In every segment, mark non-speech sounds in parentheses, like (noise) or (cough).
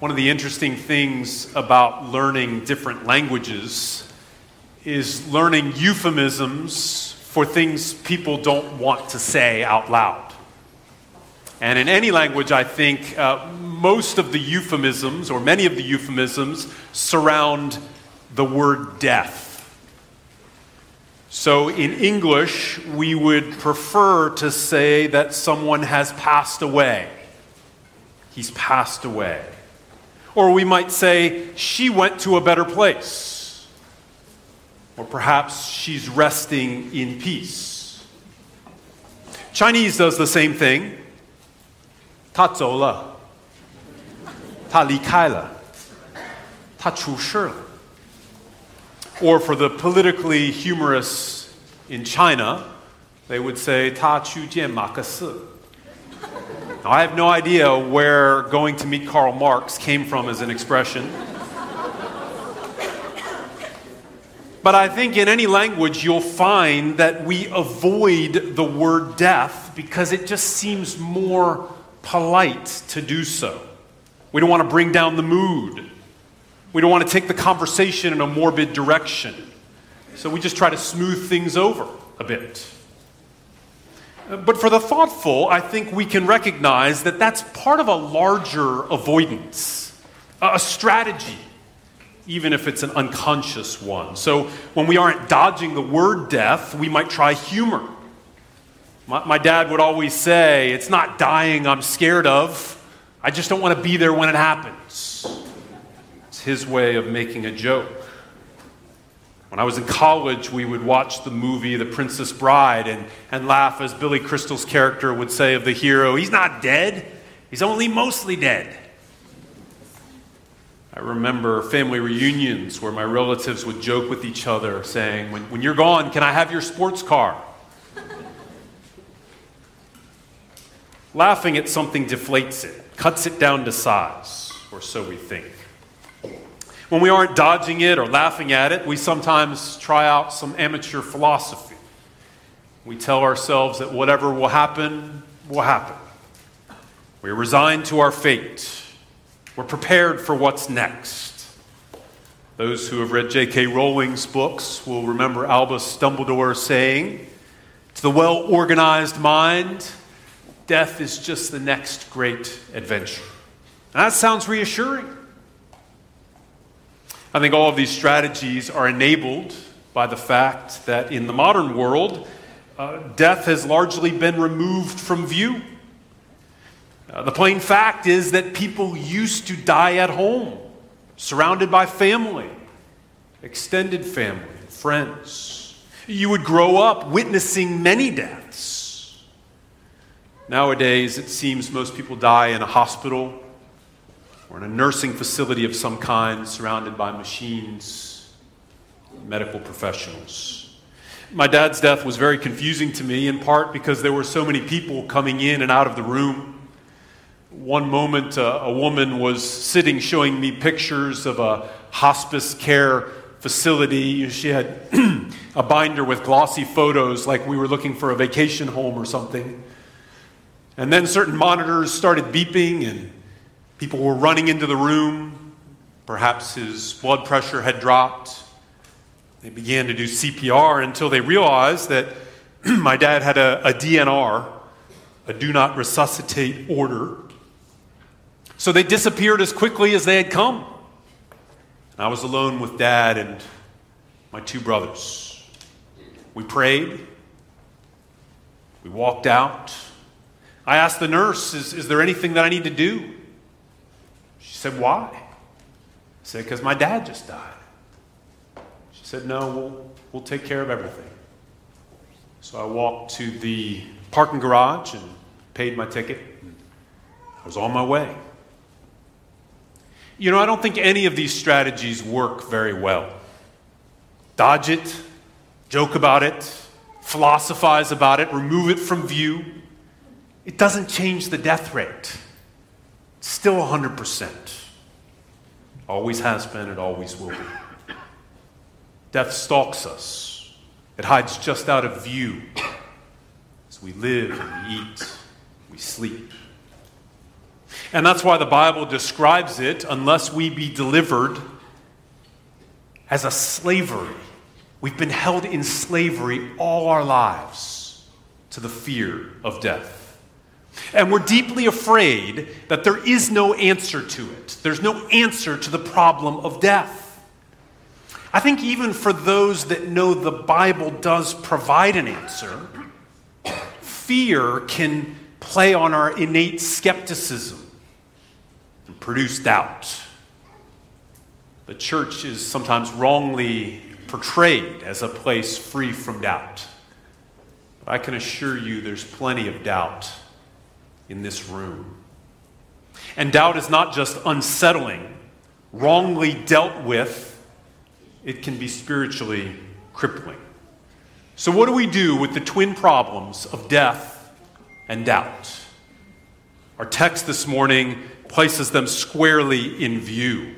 One of the interesting things about learning different languages is learning euphemisms for things people don't want to say out loud. And in any language, I think uh, most of the euphemisms, or many of the euphemisms, surround the word death. So in English, we would prefer to say that someone has passed away. He's passed away. Or we might say, she went to a better place. Or perhaps she's resting in peace. Chinese does the same thing. Ta zola. Ta li kaila. Ta chu shi. Or for the politically humorous in China, they would say, Ta chu jian ma ke si now, I have no idea where going to meet Karl Marx came from as an expression. But I think in any language you'll find that we avoid the word death because it just seems more polite to do so. We don't want to bring down the mood. We don't want to take the conversation in a morbid direction. So we just try to smooth things over a bit. But for the thoughtful, I think we can recognize that that's part of a larger avoidance, a strategy, even if it's an unconscious one. So when we aren't dodging the word death, we might try humor. My, my dad would always say, It's not dying I'm scared of, I just don't want to be there when it happens. It's his way of making a joke. When I was in college, we would watch the movie The Princess Bride and, and laugh as Billy Crystal's character would say of the hero, He's not dead, he's only mostly dead. I remember family reunions where my relatives would joke with each other, saying, When, when you're gone, can I have your sports car? Laughing at something deflates it, cuts it down to size, or so we think. When we aren't dodging it or laughing at it, we sometimes try out some amateur philosophy. We tell ourselves that whatever will happen, will happen. We're resigned to our fate. We're prepared for what's next. Those who have read J.K. Rowling's books will remember Albus Dumbledore saying, To the well organized mind, death is just the next great adventure. That sounds reassuring. I think all of these strategies are enabled by the fact that in the modern world, uh, death has largely been removed from view. Uh, the plain fact is that people used to die at home, surrounded by family, extended family, friends. You would grow up witnessing many deaths. Nowadays, it seems most people die in a hospital or in a nursing facility of some kind surrounded by machines, medical professionals. My dad's death was very confusing to me, in part because there were so many people coming in and out of the room. One moment, uh, a woman was sitting showing me pictures of a hospice care facility. She had (clears throat) a binder with glossy photos, like we were looking for a vacation home or something. And then certain monitors started beeping, and People were running into the room. Perhaps his blood pressure had dropped. They began to do CPR until they realized that (clears throat) my dad had a, a DNR, a do not resuscitate order. So they disappeared as quickly as they had come. And I was alone with dad and my two brothers. We prayed. We walked out. I asked the nurse, is, is there anything that I need to do? Said, Why? I said, Because my dad just died. She said, No, we'll, we'll take care of everything. So I walked to the parking garage and paid my ticket. I was on my way. You know, I don't think any of these strategies work very well. Dodge it, joke about it, philosophize about it, remove it from view. It doesn't change the death rate. Still 100%. Always has been, it always will be. Death stalks us, it hides just out of view as we live and we eat, we sleep. And that's why the Bible describes it, unless we be delivered, as a slavery. We've been held in slavery all our lives to the fear of death. And we're deeply afraid that there is no answer to it. There's no answer to the problem of death. I think even for those that know the Bible does provide an answer, fear can play on our innate skepticism and produce doubt. The church is sometimes wrongly portrayed as a place free from doubt. But I can assure you there's plenty of doubt in this room. And doubt is not just unsettling, wrongly dealt with, it can be spiritually crippling. So, what do we do with the twin problems of death and doubt? Our text this morning places them squarely in view.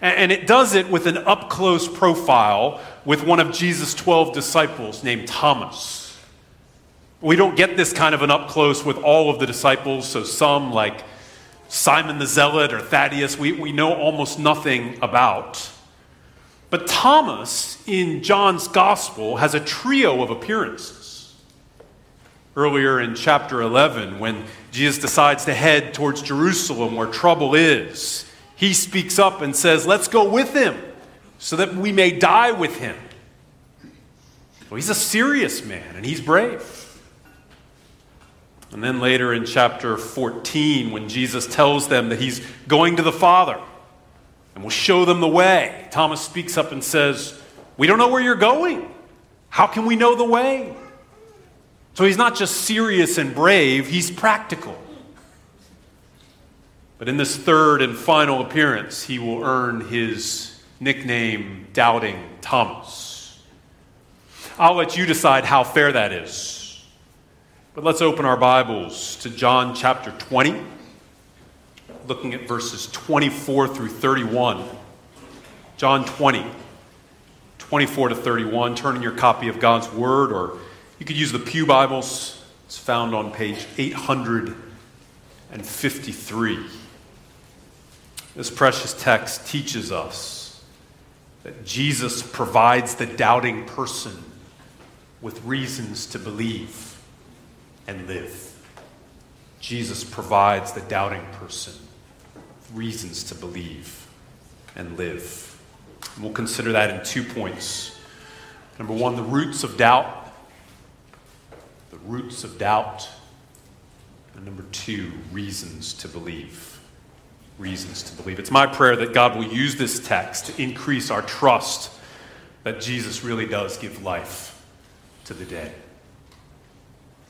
And it does it with an up close profile with one of Jesus' 12 disciples named Thomas. We don't get this kind of an up close with all of the disciples, so some, like Simon the Zealot or Thaddeus, we, we know almost nothing about. But Thomas in John's Gospel has a trio of appearances. Earlier in chapter 11, when Jesus decides to head towards Jerusalem where trouble is, he speaks up and says, Let's go with him so that we may die with him. Well, he's a serious man and he's brave. And then later in chapter 14, when Jesus tells them that he's going to the Father and will show them the way, Thomas speaks up and says, We don't know where you're going. How can we know the way? So he's not just serious and brave, he's practical. But in this third and final appearance, he will earn his nickname, Doubting Thomas. I'll let you decide how fair that is. But let's open our Bibles to John chapter 20, looking at verses 24 through 31. John 20, 24 to 31. Turn in your copy of God's Word, or you could use the Pew Bibles. It's found on page 853. This precious text teaches us that Jesus provides the doubting person with reasons to believe and live. Jesus provides the doubting person reasons to believe and live. And we'll consider that in two points. Number one, the roots of doubt. The roots of doubt. And number two, reasons to believe reasons to believe. It's my prayer that God will use this text to increase our trust that Jesus really does give life to the dead.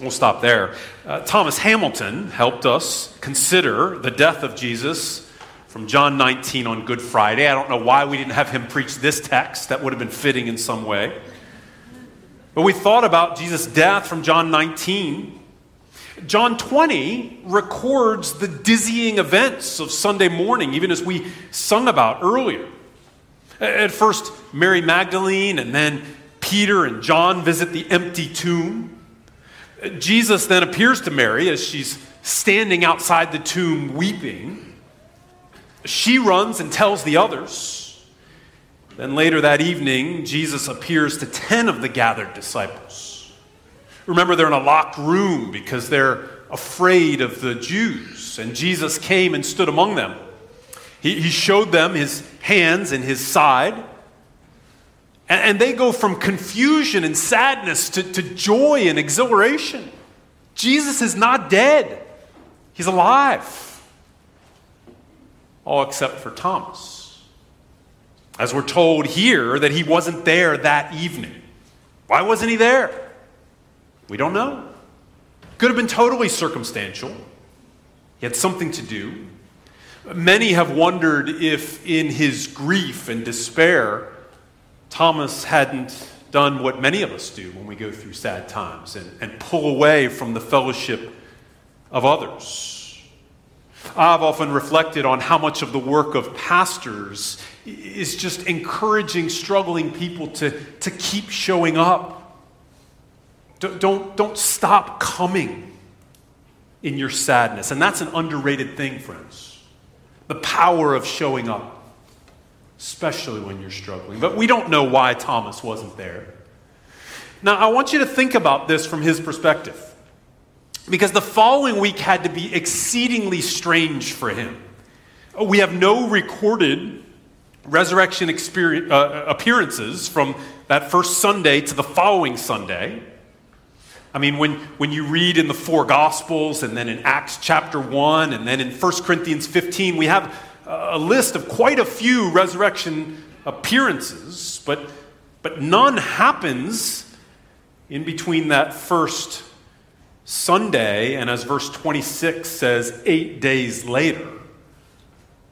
We'll stop there. Uh, Thomas Hamilton helped us consider the death of Jesus from John 19 on Good Friday. I don't know why we didn't have him preach this text, that would have been fitting in some way. But we thought about Jesus' death from John 19 John 20 records the dizzying events of Sunday morning, even as we sung about earlier. At first, Mary Magdalene and then Peter and John visit the empty tomb. Jesus then appears to Mary as she's standing outside the tomb weeping. She runs and tells the others. Then later that evening, Jesus appears to 10 of the gathered disciples. Remember, they're in a locked room because they're afraid of the Jews. And Jesus came and stood among them. He, he showed them his hands and his side. And, and they go from confusion and sadness to, to joy and exhilaration. Jesus is not dead, he's alive. All except for Thomas. As we're told here that he wasn't there that evening. Why wasn't he there? We don't know. Could have been totally circumstantial. He had something to do. Many have wondered if, in his grief and despair, Thomas hadn't done what many of us do when we go through sad times and, and pull away from the fellowship of others. I've often reflected on how much of the work of pastors is just encouraging struggling people to, to keep showing up. Don't, don't, don't stop coming in your sadness. And that's an underrated thing, friends. The power of showing up especially when you're struggling. But we don't know why Thomas wasn't there. Now, I want you to think about this from his perspective. Because the following week had to be exceedingly strange for him. We have no recorded resurrection uh, appearances from that first Sunday to the following Sunday. I mean, when, when you read in the four Gospels and then in Acts chapter 1 and then in 1 Corinthians 15, we have a list of quite a few resurrection appearances, but, but none happens in between that first Sunday and, as verse 26 says, eight days later.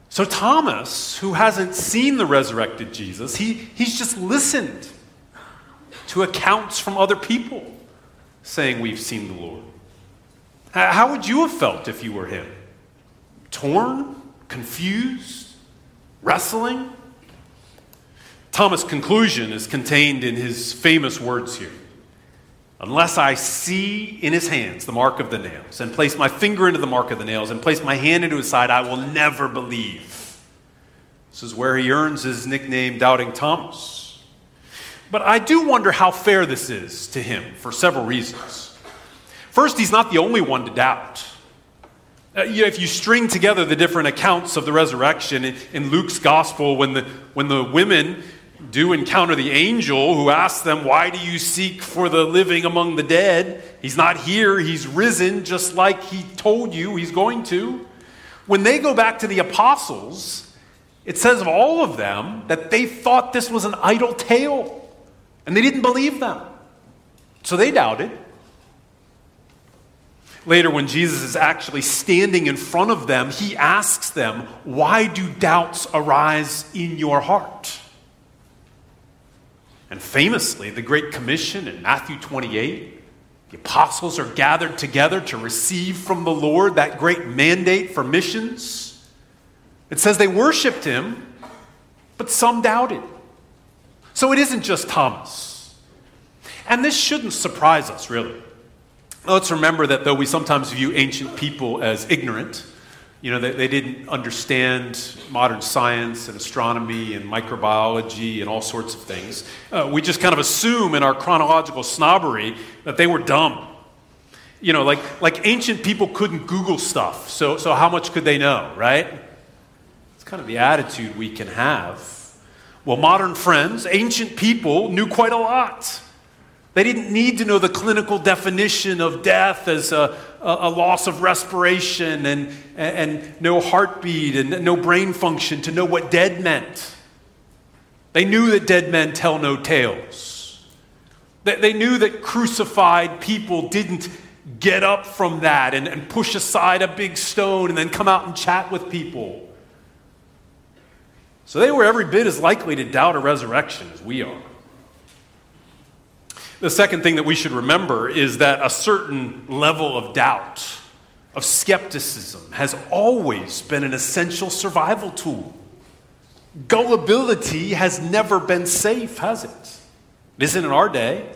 So, Thomas, who hasn't seen the resurrected Jesus, he, he's just listened to accounts from other people saying, We've seen the Lord. How would you have felt if you were him? Torn? Confused, wrestling. Thomas' conclusion is contained in his famous words here. Unless I see in his hands the mark of the nails, and place my finger into the mark of the nails, and place my hand into his side, I will never believe. This is where he earns his nickname, Doubting Thomas. But I do wonder how fair this is to him for several reasons. First, he's not the only one to doubt. Uh, you know, if you string together the different accounts of the resurrection in, in Luke's gospel, when the, when the women do encounter the angel who asks them, Why do you seek for the living among the dead? He's not here, he's risen, just like he told you he's going to. When they go back to the apostles, it says of all of them that they thought this was an idle tale, and they didn't believe them. So they doubted. Later, when Jesus is actually standing in front of them, he asks them, Why do doubts arise in your heart? And famously, the Great Commission in Matthew 28, the apostles are gathered together to receive from the Lord that great mandate for missions. It says they worshiped him, but some doubted. So it isn't just Thomas. And this shouldn't surprise us, really. Let's remember that though we sometimes view ancient people as ignorant, you know, they, they didn't understand modern science and astronomy and microbiology and all sorts of things. Uh, we just kind of assume in our chronological snobbery that they were dumb. You know, like, like ancient people couldn't Google stuff, so, so how much could they know, right? It's kind of the attitude we can have. Well, modern friends, ancient people knew quite a lot. They didn't need to know the clinical definition of death as a, a, loss of respiration and, and no heartbeat and no brain function to know what dead meant. They knew that dead men tell no tales. They knew that crucified people didn't get up from that and, and push aside a big stone and then come out and chat with people. So they were every bit as likely to doubt a resurrection as we are. The second thing that we should remember is that a certain level of doubt, of skepticism, has always been an essential survival tool. Gullibility has never been safe, has it? It isn't in our day.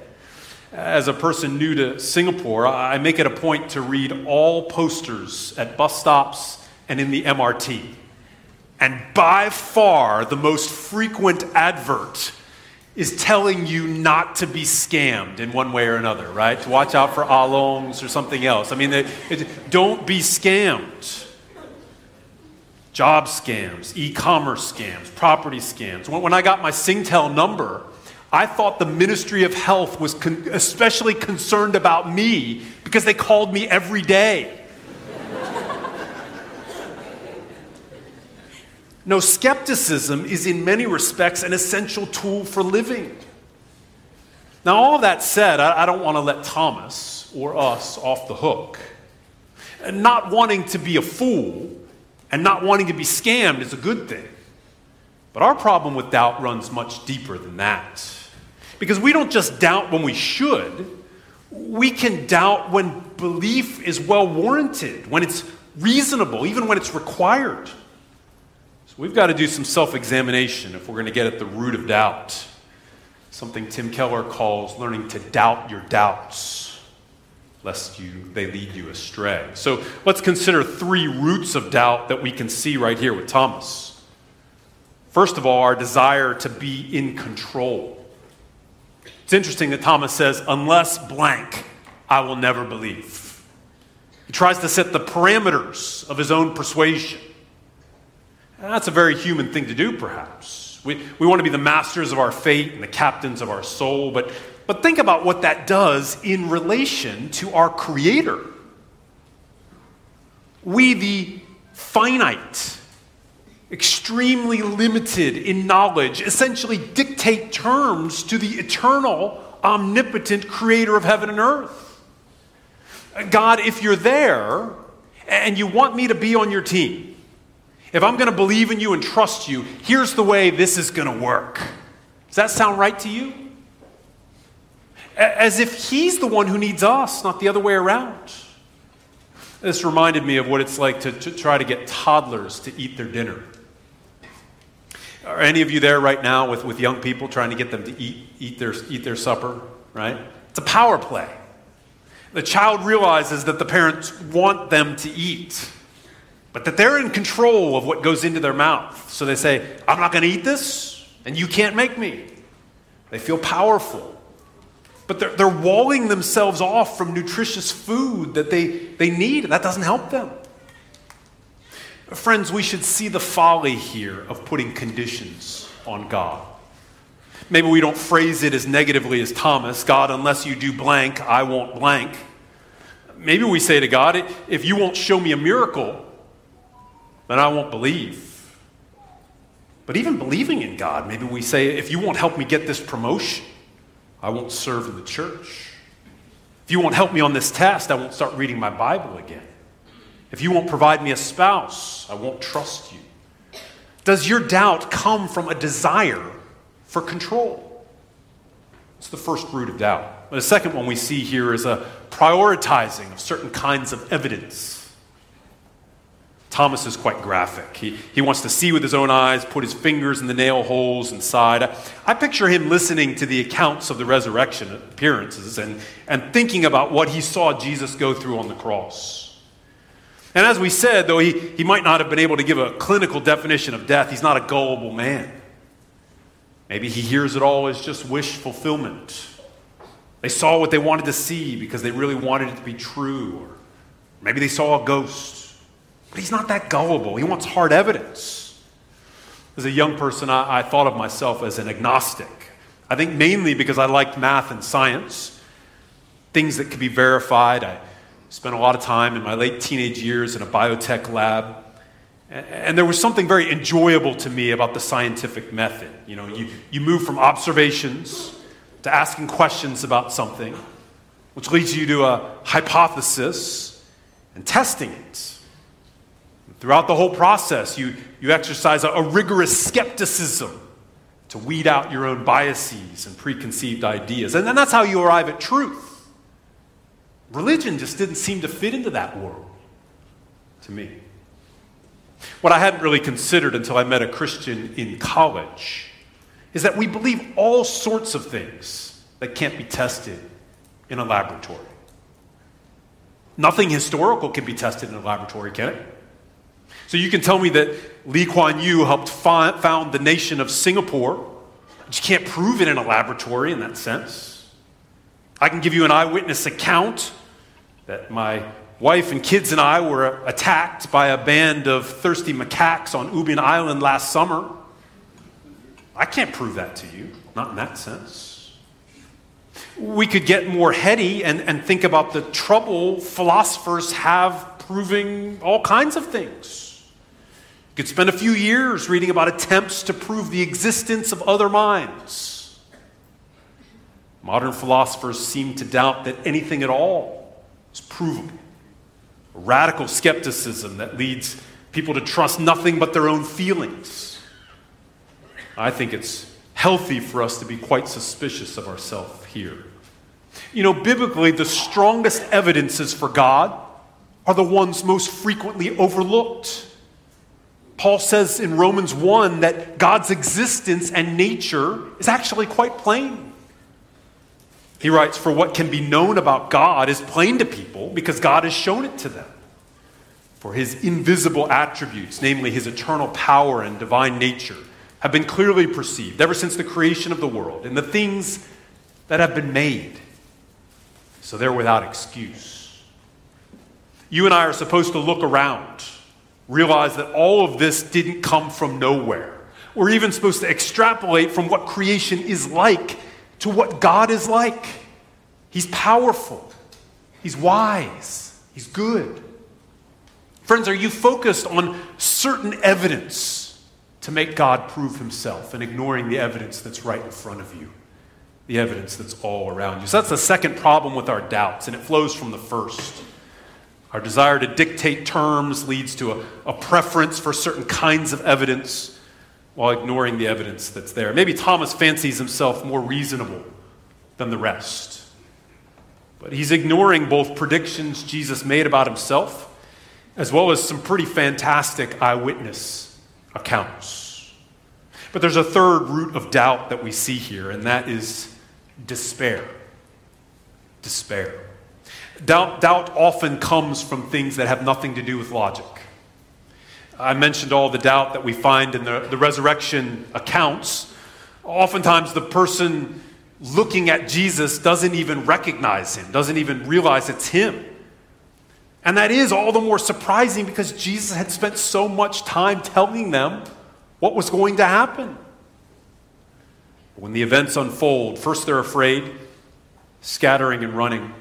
As a person new to Singapore, I make it a point to read all posters at bus stops and in the MRT. And by far, the most frequent advert is telling you not to be scammed in one way or another, right? To watch out for alongs or something else. I mean, it, don't be scammed. Job scams, e commerce scams, property scams. When, when, I got my Singtel number, I thought the Ministry of Health was con- especially concerned about me because they called me every day. No, skepticism is in many respects an essential tool for living. Now, all that said, I, I don't want to let Thomas or us off the hook. And not wanting to be a fool and not wanting to be scammed is a good thing. But our problem with doubt runs much deeper than that. Because we don't just doubt when we should, we can doubt when belief is well warranted, when it's reasonable, even when it's required. So we've got to do some self examination if we're going to get at the root of doubt. Something Tim Keller calls learning to doubt your doubts, lest you, they lead you astray. So let's consider three roots of doubt that we can see right here with Thomas. First of all, our desire to be in control. It's interesting that Thomas says, unless blank, I will never believe. He tries to set the parameters of his own persuasion. That's a very human thing to do, perhaps. We, we want to be the masters of our fate and the captains of our soul, but, but think about what that does in relation to our Creator. We, the finite, extremely limited in knowledge, essentially dictate terms to the eternal, omnipotent creator of heaven and earth. God, if you're there and you want me to be on your team, if I'm going to believe in you and trust you, here's the way this is going to work. Does that sound right to you? As if he's the one who needs us, not the other way around. This reminded me of what it's like to, to try to get toddlers to eat their dinner. Are any of you there right now with, with young people trying to get them to eat, eat, their, eat their supper, right? It's a power play. The child realizes that the parents want them to eat, but that they're in control of what goes into their mouth. So they say, I'm not going to eat this, and you can't make me. They feel powerful. But they're, they're walling themselves off from nutritious food that they, they need, and that doesn't help them. Friends, we should see the folly here of putting conditions on God. Maybe we don't phrase it as negatively as Thomas God, unless you do blank, I won't blank. Maybe we say to God, if you won't show me a miracle, then I won't believe. But even believing in God, maybe we say, if you won't help me get this promotion, I won't serve in the church. If you won't help me on this test, I won't start reading my Bible again. If you won't provide me a spouse, I won't trust you. Does your doubt come from a desire for control? It's the first root of doubt. But the second one we see here is a prioritizing of certain kinds of evidence. Thomas is quite graphic. He, he wants to see with his own eyes, put his fingers in the nail holes inside. I, I picture him listening to the accounts of the resurrection appearances and, and thinking about what he saw Jesus go through on the cross. And as we said, though he, he might not have been able to give a clinical definition of death, he's not a gullible man. Maybe he hears it all as just wish fulfillment. They saw what they wanted to see because they really wanted it to be true. Or maybe they saw a ghost. But he's not that gullible. He wants hard evidence. As a young person, I, I thought of myself as an agnostic. I think mainly because I liked math and science, things that could be verified. I, Spent a lot of time in my late teenage years in a biotech lab. And there was something very enjoyable to me about the scientific method. You know, you, you move from observations to asking questions about something, which leads you to a hypothesis and testing it. And throughout the whole process, you, you exercise a, a rigorous skepticism to weed out your own biases and preconceived ideas. And then that's how you arrive at truth. Religion just didn't seem to fit into that world to me. What I hadn't really considered until I met a Christian in college is that we believe all sorts of things that can't be tested in a laboratory. Nothing historical can be tested in a laboratory, can it? So you can tell me that Lee Kuan Yew helped found the nation of Singapore, but you can't prove it in a laboratory in that sense. I can give you an eyewitness account that my wife and kids and I were attacked by a band of thirsty macaques on Ubin Island last summer. I can't prove that to you, not in that sense. We could get more heady and, and think about the trouble philosophers have proving all kinds of things. Could spend a few years reading about attempts to prove the existence of other minds. Modern philosophers seem to doubt that anything at all is provable. A radical skepticism that leads people to trust nothing but their own feelings. I think it's healthy for us to be quite suspicious of ourselves here. You know, biblically, the strongest evidences for God are the ones most frequently overlooked. Paul says in Romans 1 that God's existence and nature is actually quite plain. He writes, For what can be known about God is plain to people because God has shown it to them. For his invisible attributes, namely his eternal power and divine nature, have been clearly perceived ever since the creation of the world and the things that have been made. So they're without excuse. You and I are supposed to look around realize that all of this didn't come from nowhere. We're even supposed to extrapolate from what creation is like to what God is like. He's powerful, He's wise, He's good. Friends, are you focused on certain evidence to make God prove Himself and ignoring the evidence that's right in front of you? The evidence that's all around you. So that's the second problem with our doubts, and it flows from the first. Our desire to dictate terms leads to a, a, preference for certain kinds of evidence while ignoring the evidence that's there. Maybe Thomas fancies himself more reasonable than the rest. But he's ignoring both predictions Jesus made about himself as well as some pretty fantastic eyewitness accounts. But there's a third root of doubt that we see here, and that is despair. Despair. Doubt, doubt often comes from things that have nothing to do with logic. I mentioned all the doubt that we find in the, the resurrection accounts. Oftentimes, the person looking at Jesus doesn't even recognize him, doesn't even realize it's him. And that is all the more surprising because Jesus had spent so much time telling them what was going to happen. When the events unfold, first they're afraid, scattering and running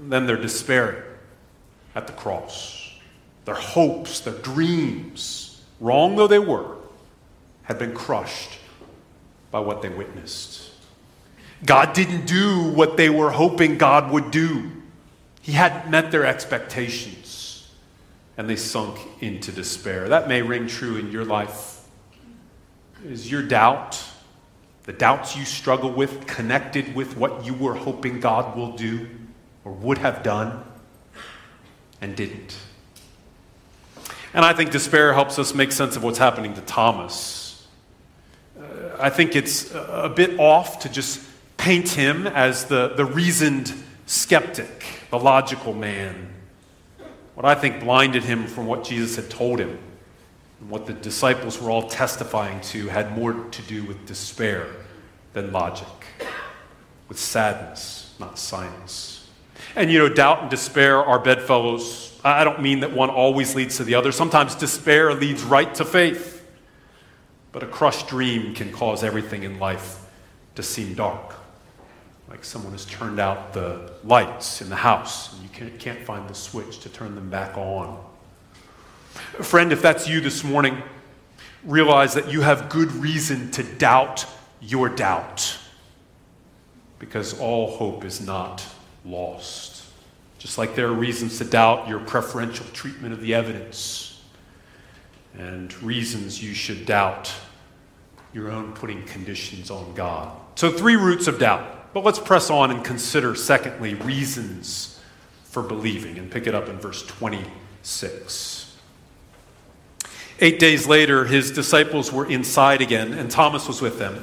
then their despair at the cross. Their hopes, their dreams, wrong though they were, had been crushed by what they witnessed. God didn't do what they were hoping God would do. He hadn't met their expectations, and they sunk into despair. That may ring true in your life. Is your doubt, the doubts you struggle with, connected with what you were hoping God will do? Or would have done and didn't. And I think despair helps us make sense of what's happening to Thomas. Uh, I think it's a bit off to just paint him as the, the reasoned skeptic, the logical man. What I think blinded him from what Jesus had told him and what the disciples were all testifying to had more to do with despair than logic, with sadness, not science. And you know, doubt and despair are bedfellows. I don't mean that one always leads to the other. Sometimes despair leads right to faith. But a crushed dream can cause everything in life to seem dark. Like someone has turned out the lights in the house and you can't, find the switch to turn them back on. Friend, if that's you this morning, realize that you have good reason to doubt your doubt because all hope is not lost. Just like there are reasons to doubt your preferential treatment of the evidence, and reasons you should doubt your own putting conditions on God. So, three roots of doubt. But let's press on and consider, secondly, reasons for believing, and pick it up in verse 26. Eight days later, his disciples were inside again, and Thomas was with them.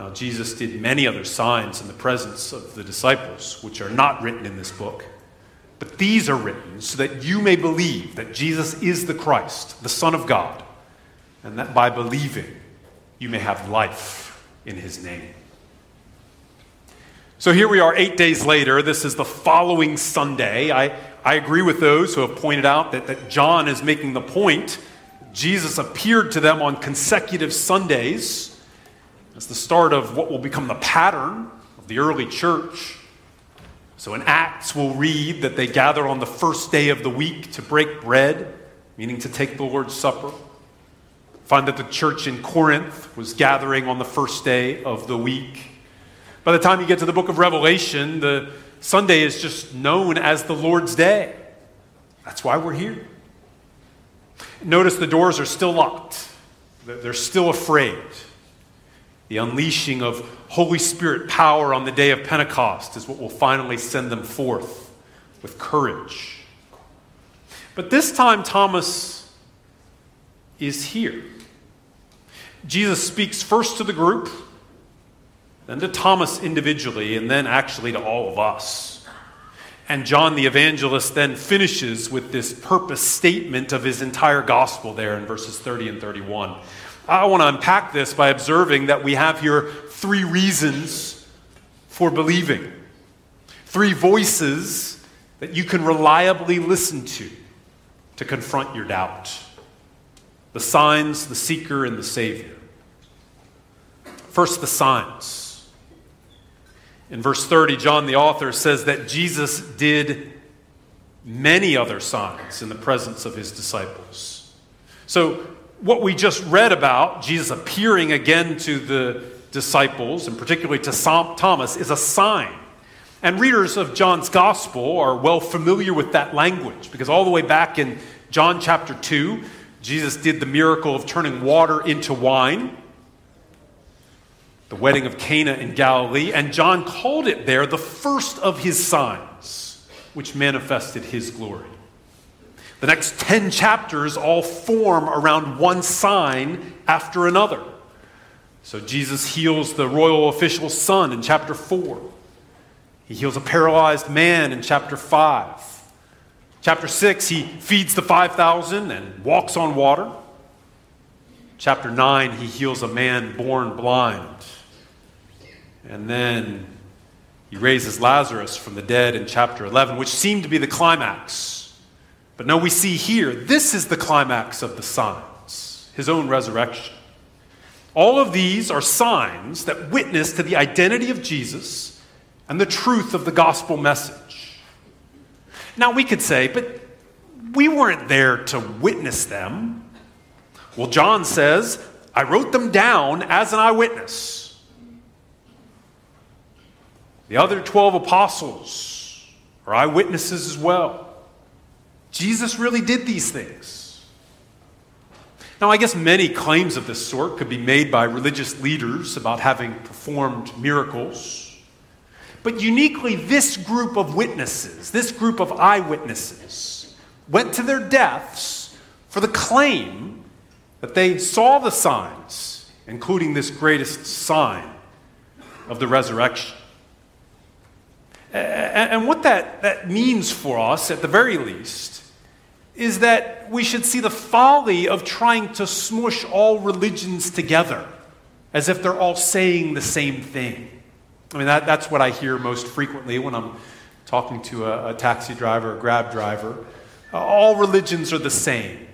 Now, Jesus did many other signs in the presence of the disciples, which are not written in this book. But these are written so that you may believe that Jesus is the Christ, the Son of God, and that by believing you may have life in his name. So here we are eight days later. This is the following Sunday. I, I agree with those who have pointed out that, that John is making the point. Jesus appeared to them on consecutive Sundays as the start of what will become the pattern of the early church. So in Acts, we'll read that they gathered on the first day of the week to break bread, meaning to take the Lord's Supper. Find that the church in Corinth was gathering on the first day of the week. By the time you get to the book of Revelation, the Sunday is just known as the Lord's Day. That's why we're here. Notice the doors are still locked, they're still afraid. The unleashing of Holy Spirit power on the day of Pentecost is what will finally send them forth with courage. But this time, Thomas is here. Jesus speaks first to the group, then to Thomas individually, and then actually to all of us. And John the evangelist then finishes with this purpose statement of his entire gospel there in verses 30 and 31. I want to unpack this by observing that we have here three reasons for believing, three voices that you can reliably listen to to confront your doubt the signs, the seeker, and the Savior. First, the signs. In verse 30, John the author says that Jesus did many other signs in the presence of his disciples. So, what we just read about, Jesus appearing again to the disciples, and particularly to Thomas, is a sign. And readers of John's gospel are well familiar with that language because all the way back in John chapter 2, Jesus did the miracle of turning water into wine, the wedding of Cana in Galilee, and John called it there the first of his signs, which manifested his glory. The next 10 chapters all form around one sign after another. So Jesus heals the royal official's son in chapter 4. He heals a paralyzed man in chapter 5. Chapter 6, he feeds the 5,000 and walks on water. Chapter 9, he heals a man born blind. And then he raises Lazarus from the dead in chapter 11, which seemed to be the climax but no, we see here, this is the climax of the signs, his own resurrection. All of these are signs that witness to the identity of Jesus and the truth of the gospel message. Now, we could say, but we weren't there to witness them. Well, John says, I wrote them down as an eyewitness. The other 12 apostles are eyewitnesses as well. Jesus really did these things. Now, I guess many claims of this sort could be made by religious leaders about having performed miracles. But uniquely, this group of witnesses, this group of eyewitnesses, went to their deaths for the claim that they saw the signs, including this greatest sign of the resurrection. And what that, that means for us, at the very least, is that we should see the folly of trying to smush all religions together as if they're all saying the same thing. I mean, that, that's what I hear most frequently when I'm talking to a, a taxi driver, a grab driver. All religions are the same.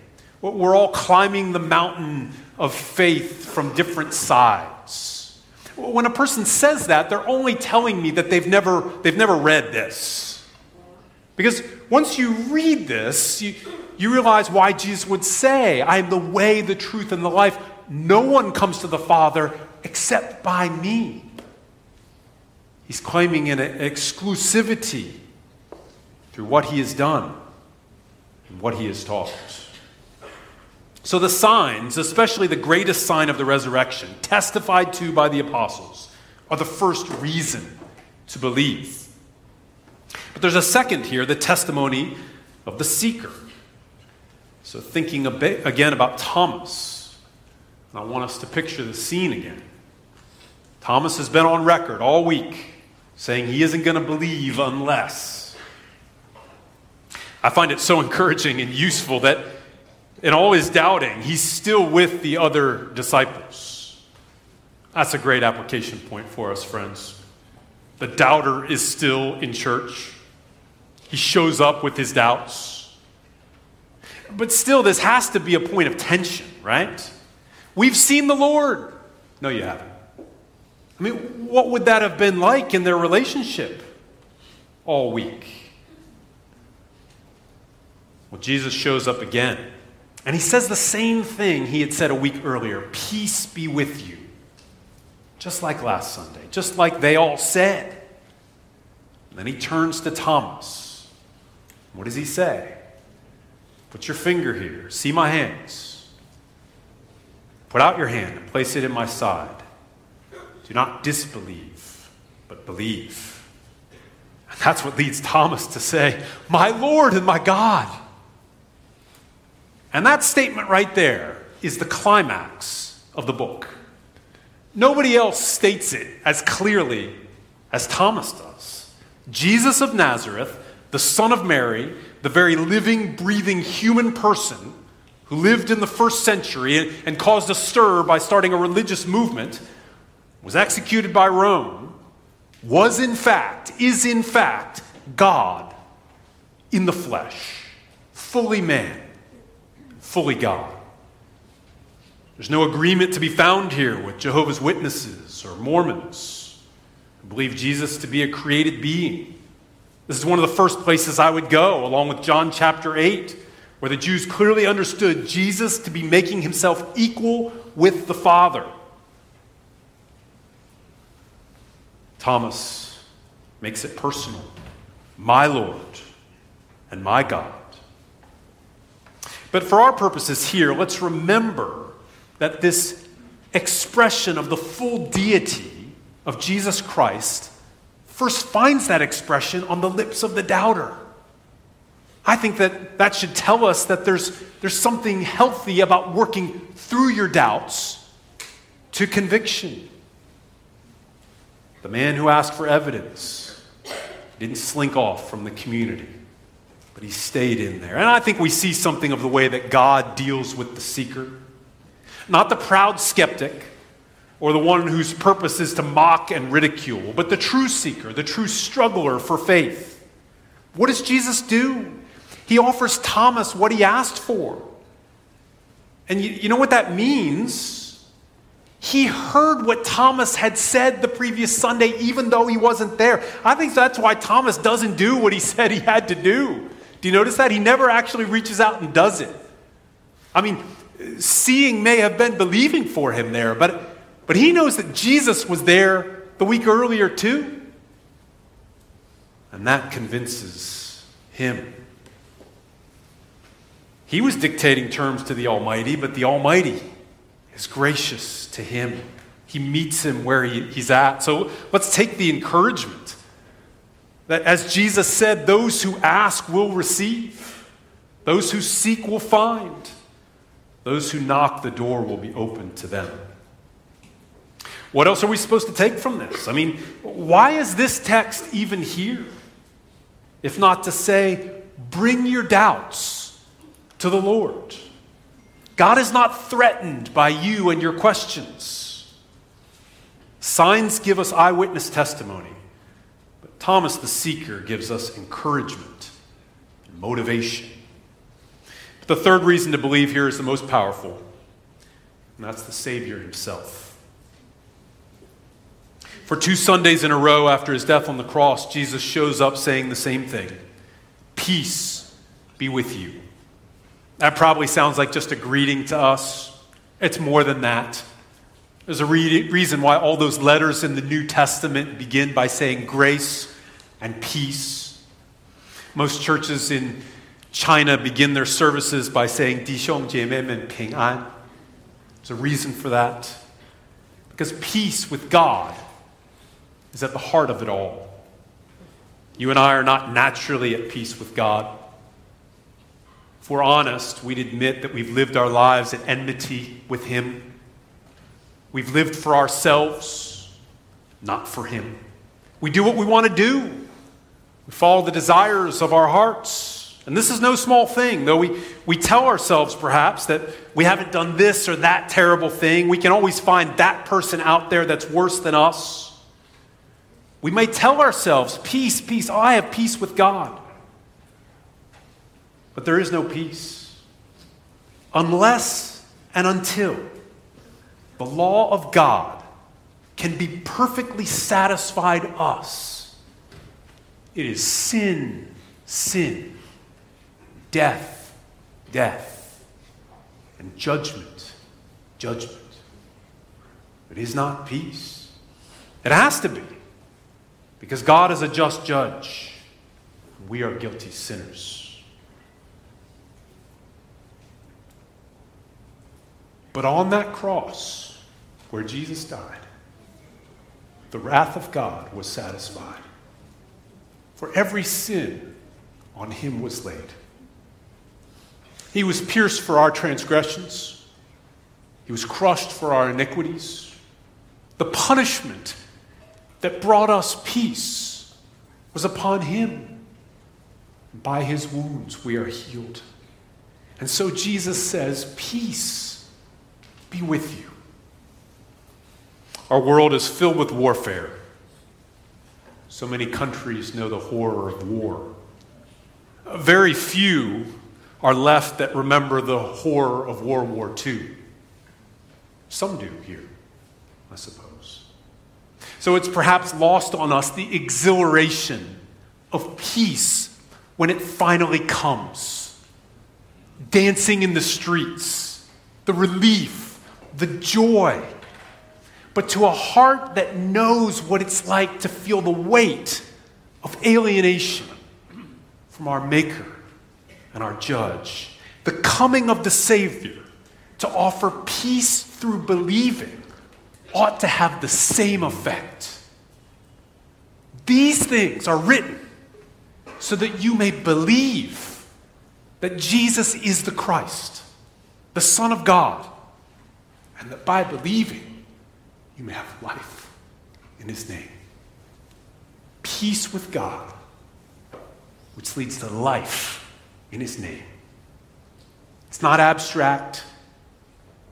We're all climbing the mountain of faith from different sides. When a person says that, they're only telling me that they've never, they've never read this. Because once you read this, you, you realize why Jesus would say, I am the way, the truth, and the life. No one comes to the Father except by me. He's claiming an exclusivity through what he has done and what he has taught. So, the signs, especially the greatest sign of the resurrection, testified to by the apostles, are the first reason to believe. But there's a second here the testimony of the seeker. So, thinking a bit again about Thomas, I want us to picture the scene again. Thomas has been on record all week saying he isn't going to believe unless. I find it so encouraging and useful that in all his doubting, he's still with the other disciples. That's a great application point for us, friends. The doubter is still in church. He shows up with his doubts. But still, this has to be a point of tension, right? We've seen the Lord. No, you haven't. I mean, what would that have been like in their relationship all week? Well, Jesus shows up again. And he says the same thing he had said a week earlier Peace be with you. Just like last Sunday, just like they all said. And then he turns to Thomas. What does he say? Put your finger here. See my hands. Put out your hand and place it in my side. Do not disbelieve, but believe. And that's what leads Thomas to say, My Lord and my God. And that statement right there is the climax of the book. Nobody else states it as clearly as Thomas does. Jesus of Nazareth, the son of Mary, the very living, breathing human person who lived in the first century and, caused a stir by starting a religious movement, was executed by Rome, was in fact, is in fact, God in the flesh, fully man fully God. There's no agreement to be found here with Jehovah's Witnesses or Mormons who believe Jesus to be a created being. This is one of the first places I would go, along with John chapter 8, where the Jews clearly understood Jesus to be making himself equal with the Father. Thomas makes it personal. My Lord and my God. But for our purposes here, let's remember that this expression of the full deity of Jesus Christ first finds that expression on the lips of the doubter. I think that that should tell us that there's, there's something healthy about working through your doubts to conviction. The man who asked for evidence didn't slink off from the community but he stayed in there. And I think we see something of the way that God deals with the seeker. Not the proud skeptic or the one whose purpose is to mock and ridicule, but the true seeker, the true struggler for faith. What does Jesus do? He offers Thomas what he asked for. And you, you know what that means? He heard what Thomas had said the previous Sunday, even though he wasn't there. I think that's why Thomas doesn't do what he said he had to do. Do you notice that? He never actually reaches out and does it. I mean, seeing may have been believing for him there, but, but he knows that Jesus was there the week earlier too. And that convinces him. He was dictating terms to the Almighty, but the Almighty is gracious to him. He meets him where he, he's at. So let's take the encouragement that as Jesus said, those who ask will receive, those who seek will find, those who knock, the door will be opened to them. What else are we supposed to take from this? I mean, why is this text even here? If not to say, bring your doubts to the Lord. God is not threatened by you and your questions. Signs give us eyewitness testimony. Thomas the Seeker gives us encouragement and motivation. But the third reason to believe here is the most powerful, and that's the Savior himself. For two Sundays in a row after his death on the cross, Jesus shows up saying the same thing Peace be with you. That probably sounds like just a greeting to us. It's more than that. There's a re- reason why all those letters in the New Testament begin by saying grace and peace. Most churches in China begin their services by saying Dishong Jiemem and Ping An. There's a reason for that. Because peace with God is at the heart of it all. You and I are not naturally at peace with God. If we're honest, we'd admit that we've lived our lives at enmity with Him We've lived for ourselves, not for Him. We do what we want to do. We follow the desires of our hearts. And this is no small thing, though we, we tell ourselves perhaps that we haven't done this or that terrible thing. We can always find that person out there that's worse than us. We may tell ourselves, Peace, peace, oh, I have peace with God. But there is no peace unless and until the law of God can be perfectly satisfied us. It is sin, sin, death, death, and judgment, judgment. It is not peace. It has to be, because God is a just judge. We are guilty sinners. But on that cross, where Jesus died, the wrath of God was satisfied. For every sin on him was laid. He was pierced for our transgressions, he was crushed for our iniquities. The punishment that brought us peace was upon him. By his wounds we are healed. And so Jesus says, Peace be with you. Our world is filled with warfare. So many countries know the horror of war. Very few are left that remember the horror of World War II. Some do here, I suppose. So it's perhaps lost on us the exhilaration of peace when it finally comes. Dancing in the streets, the relief, the joy but to a heart that knows what it's like to feel the weight of alienation from our Maker and our Judge. The coming of the Savior to offer peace through believing ought to have the same effect. These things are written so that you may believe that Jesus is the Christ, the Son of God, and that by believing, you may have life in his name. Peace with God, which leads to life in his name. It's not abstract,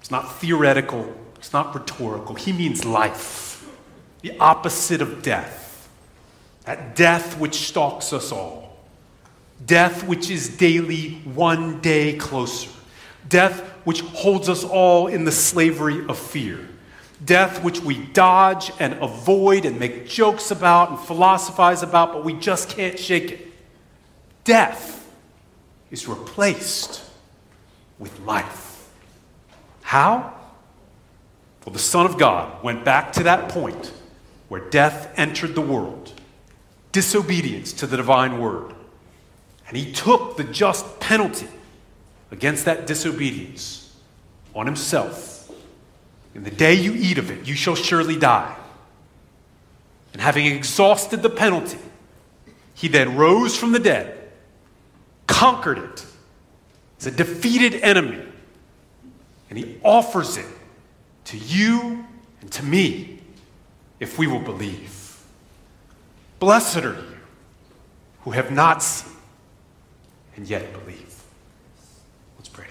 it's not theoretical, it's not rhetorical. He means life, the opposite of death. That death which stalks us all, death which is daily one day closer, death which holds us all in the slavery of fear death which we dodge and avoid and make jokes about and philosophize about, but we just can't shake it. Death is replaced with life. How? Well, the Son of God went back to that point where death entered the world, disobedience to the divine word. And he took the just penalty against that disobedience on himself in the day you eat of it, you shall surely die. And having exhausted the penalty, he then rose from the dead, conquered it as a defeated enemy, and he offers it to you and to me if we will believe. Blessed are you who have not seen and yet believe.